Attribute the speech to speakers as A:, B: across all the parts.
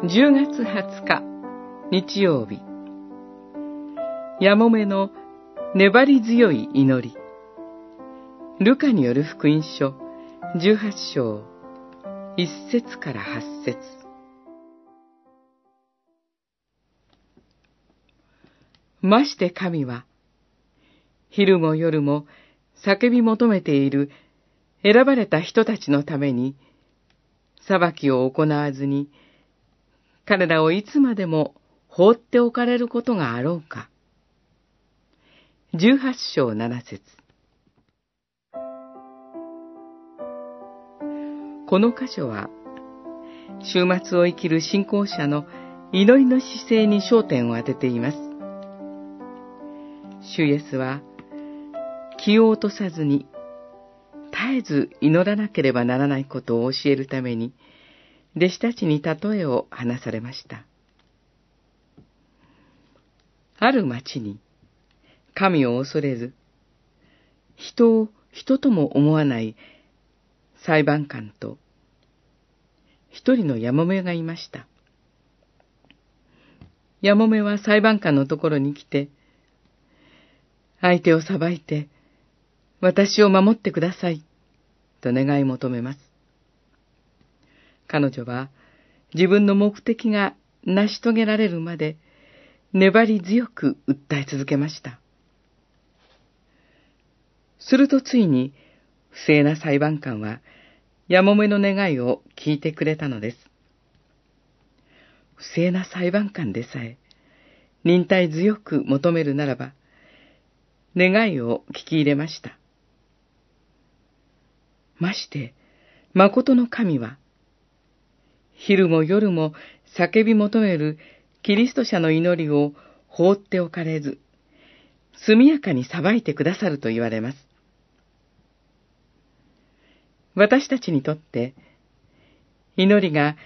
A: 10月20日日曜日。やもめの粘り強い祈り。ルカによる福音書18章1節から8節。まして神は昼も夜も叫び求めている選ばれた人たちのために裁きを行わずに彼らをいつまでも放っておかれることがあろうか。十八章七節この箇所は、週末を生きる信仰者の祈りの姿勢に焦点を当てています。主イエスは、気を落とさずに、絶えず祈らなければならないことを教えるために、弟子たちに例えを話されました。ある町に、神を恐れず、人を人とも思わない裁判官と、一人のやもめがいました。やもめは裁判官のところに来て、相手を裁いて、私を守ってください、と願い求めます。彼女は自分の目的が成し遂げられるまで粘り強く訴え続けました。するとついに不正な裁判官はやもめの願いを聞いてくれたのです。不正な裁判官でさえ忍耐強く求めるならば願いを聞き入れました。まして、誠の神は昼も夜も叫び求めるキリスト者の祈りを放っておかれず、速やかに裁いてくださると言われます。私たちにとって、祈りが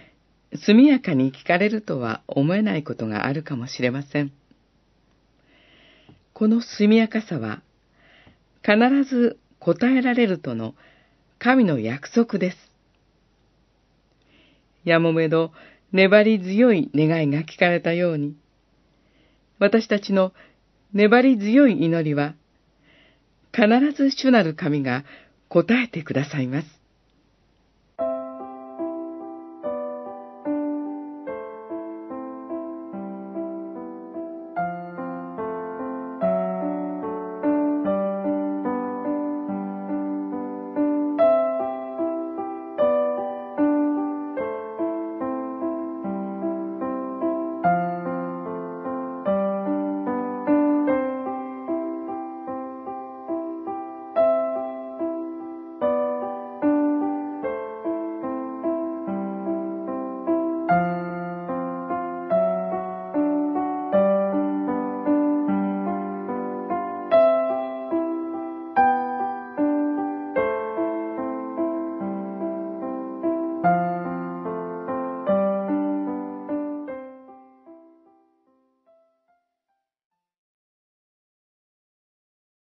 A: 速やかに聞かれるとは思えないことがあるかもしれません。この速やかさは、必ず答えられるとの神の約束です。やもめの粘り強い願いが聞かれたように、私たちの粘り強い祈りは、必ず主なる神が答えてくださいます。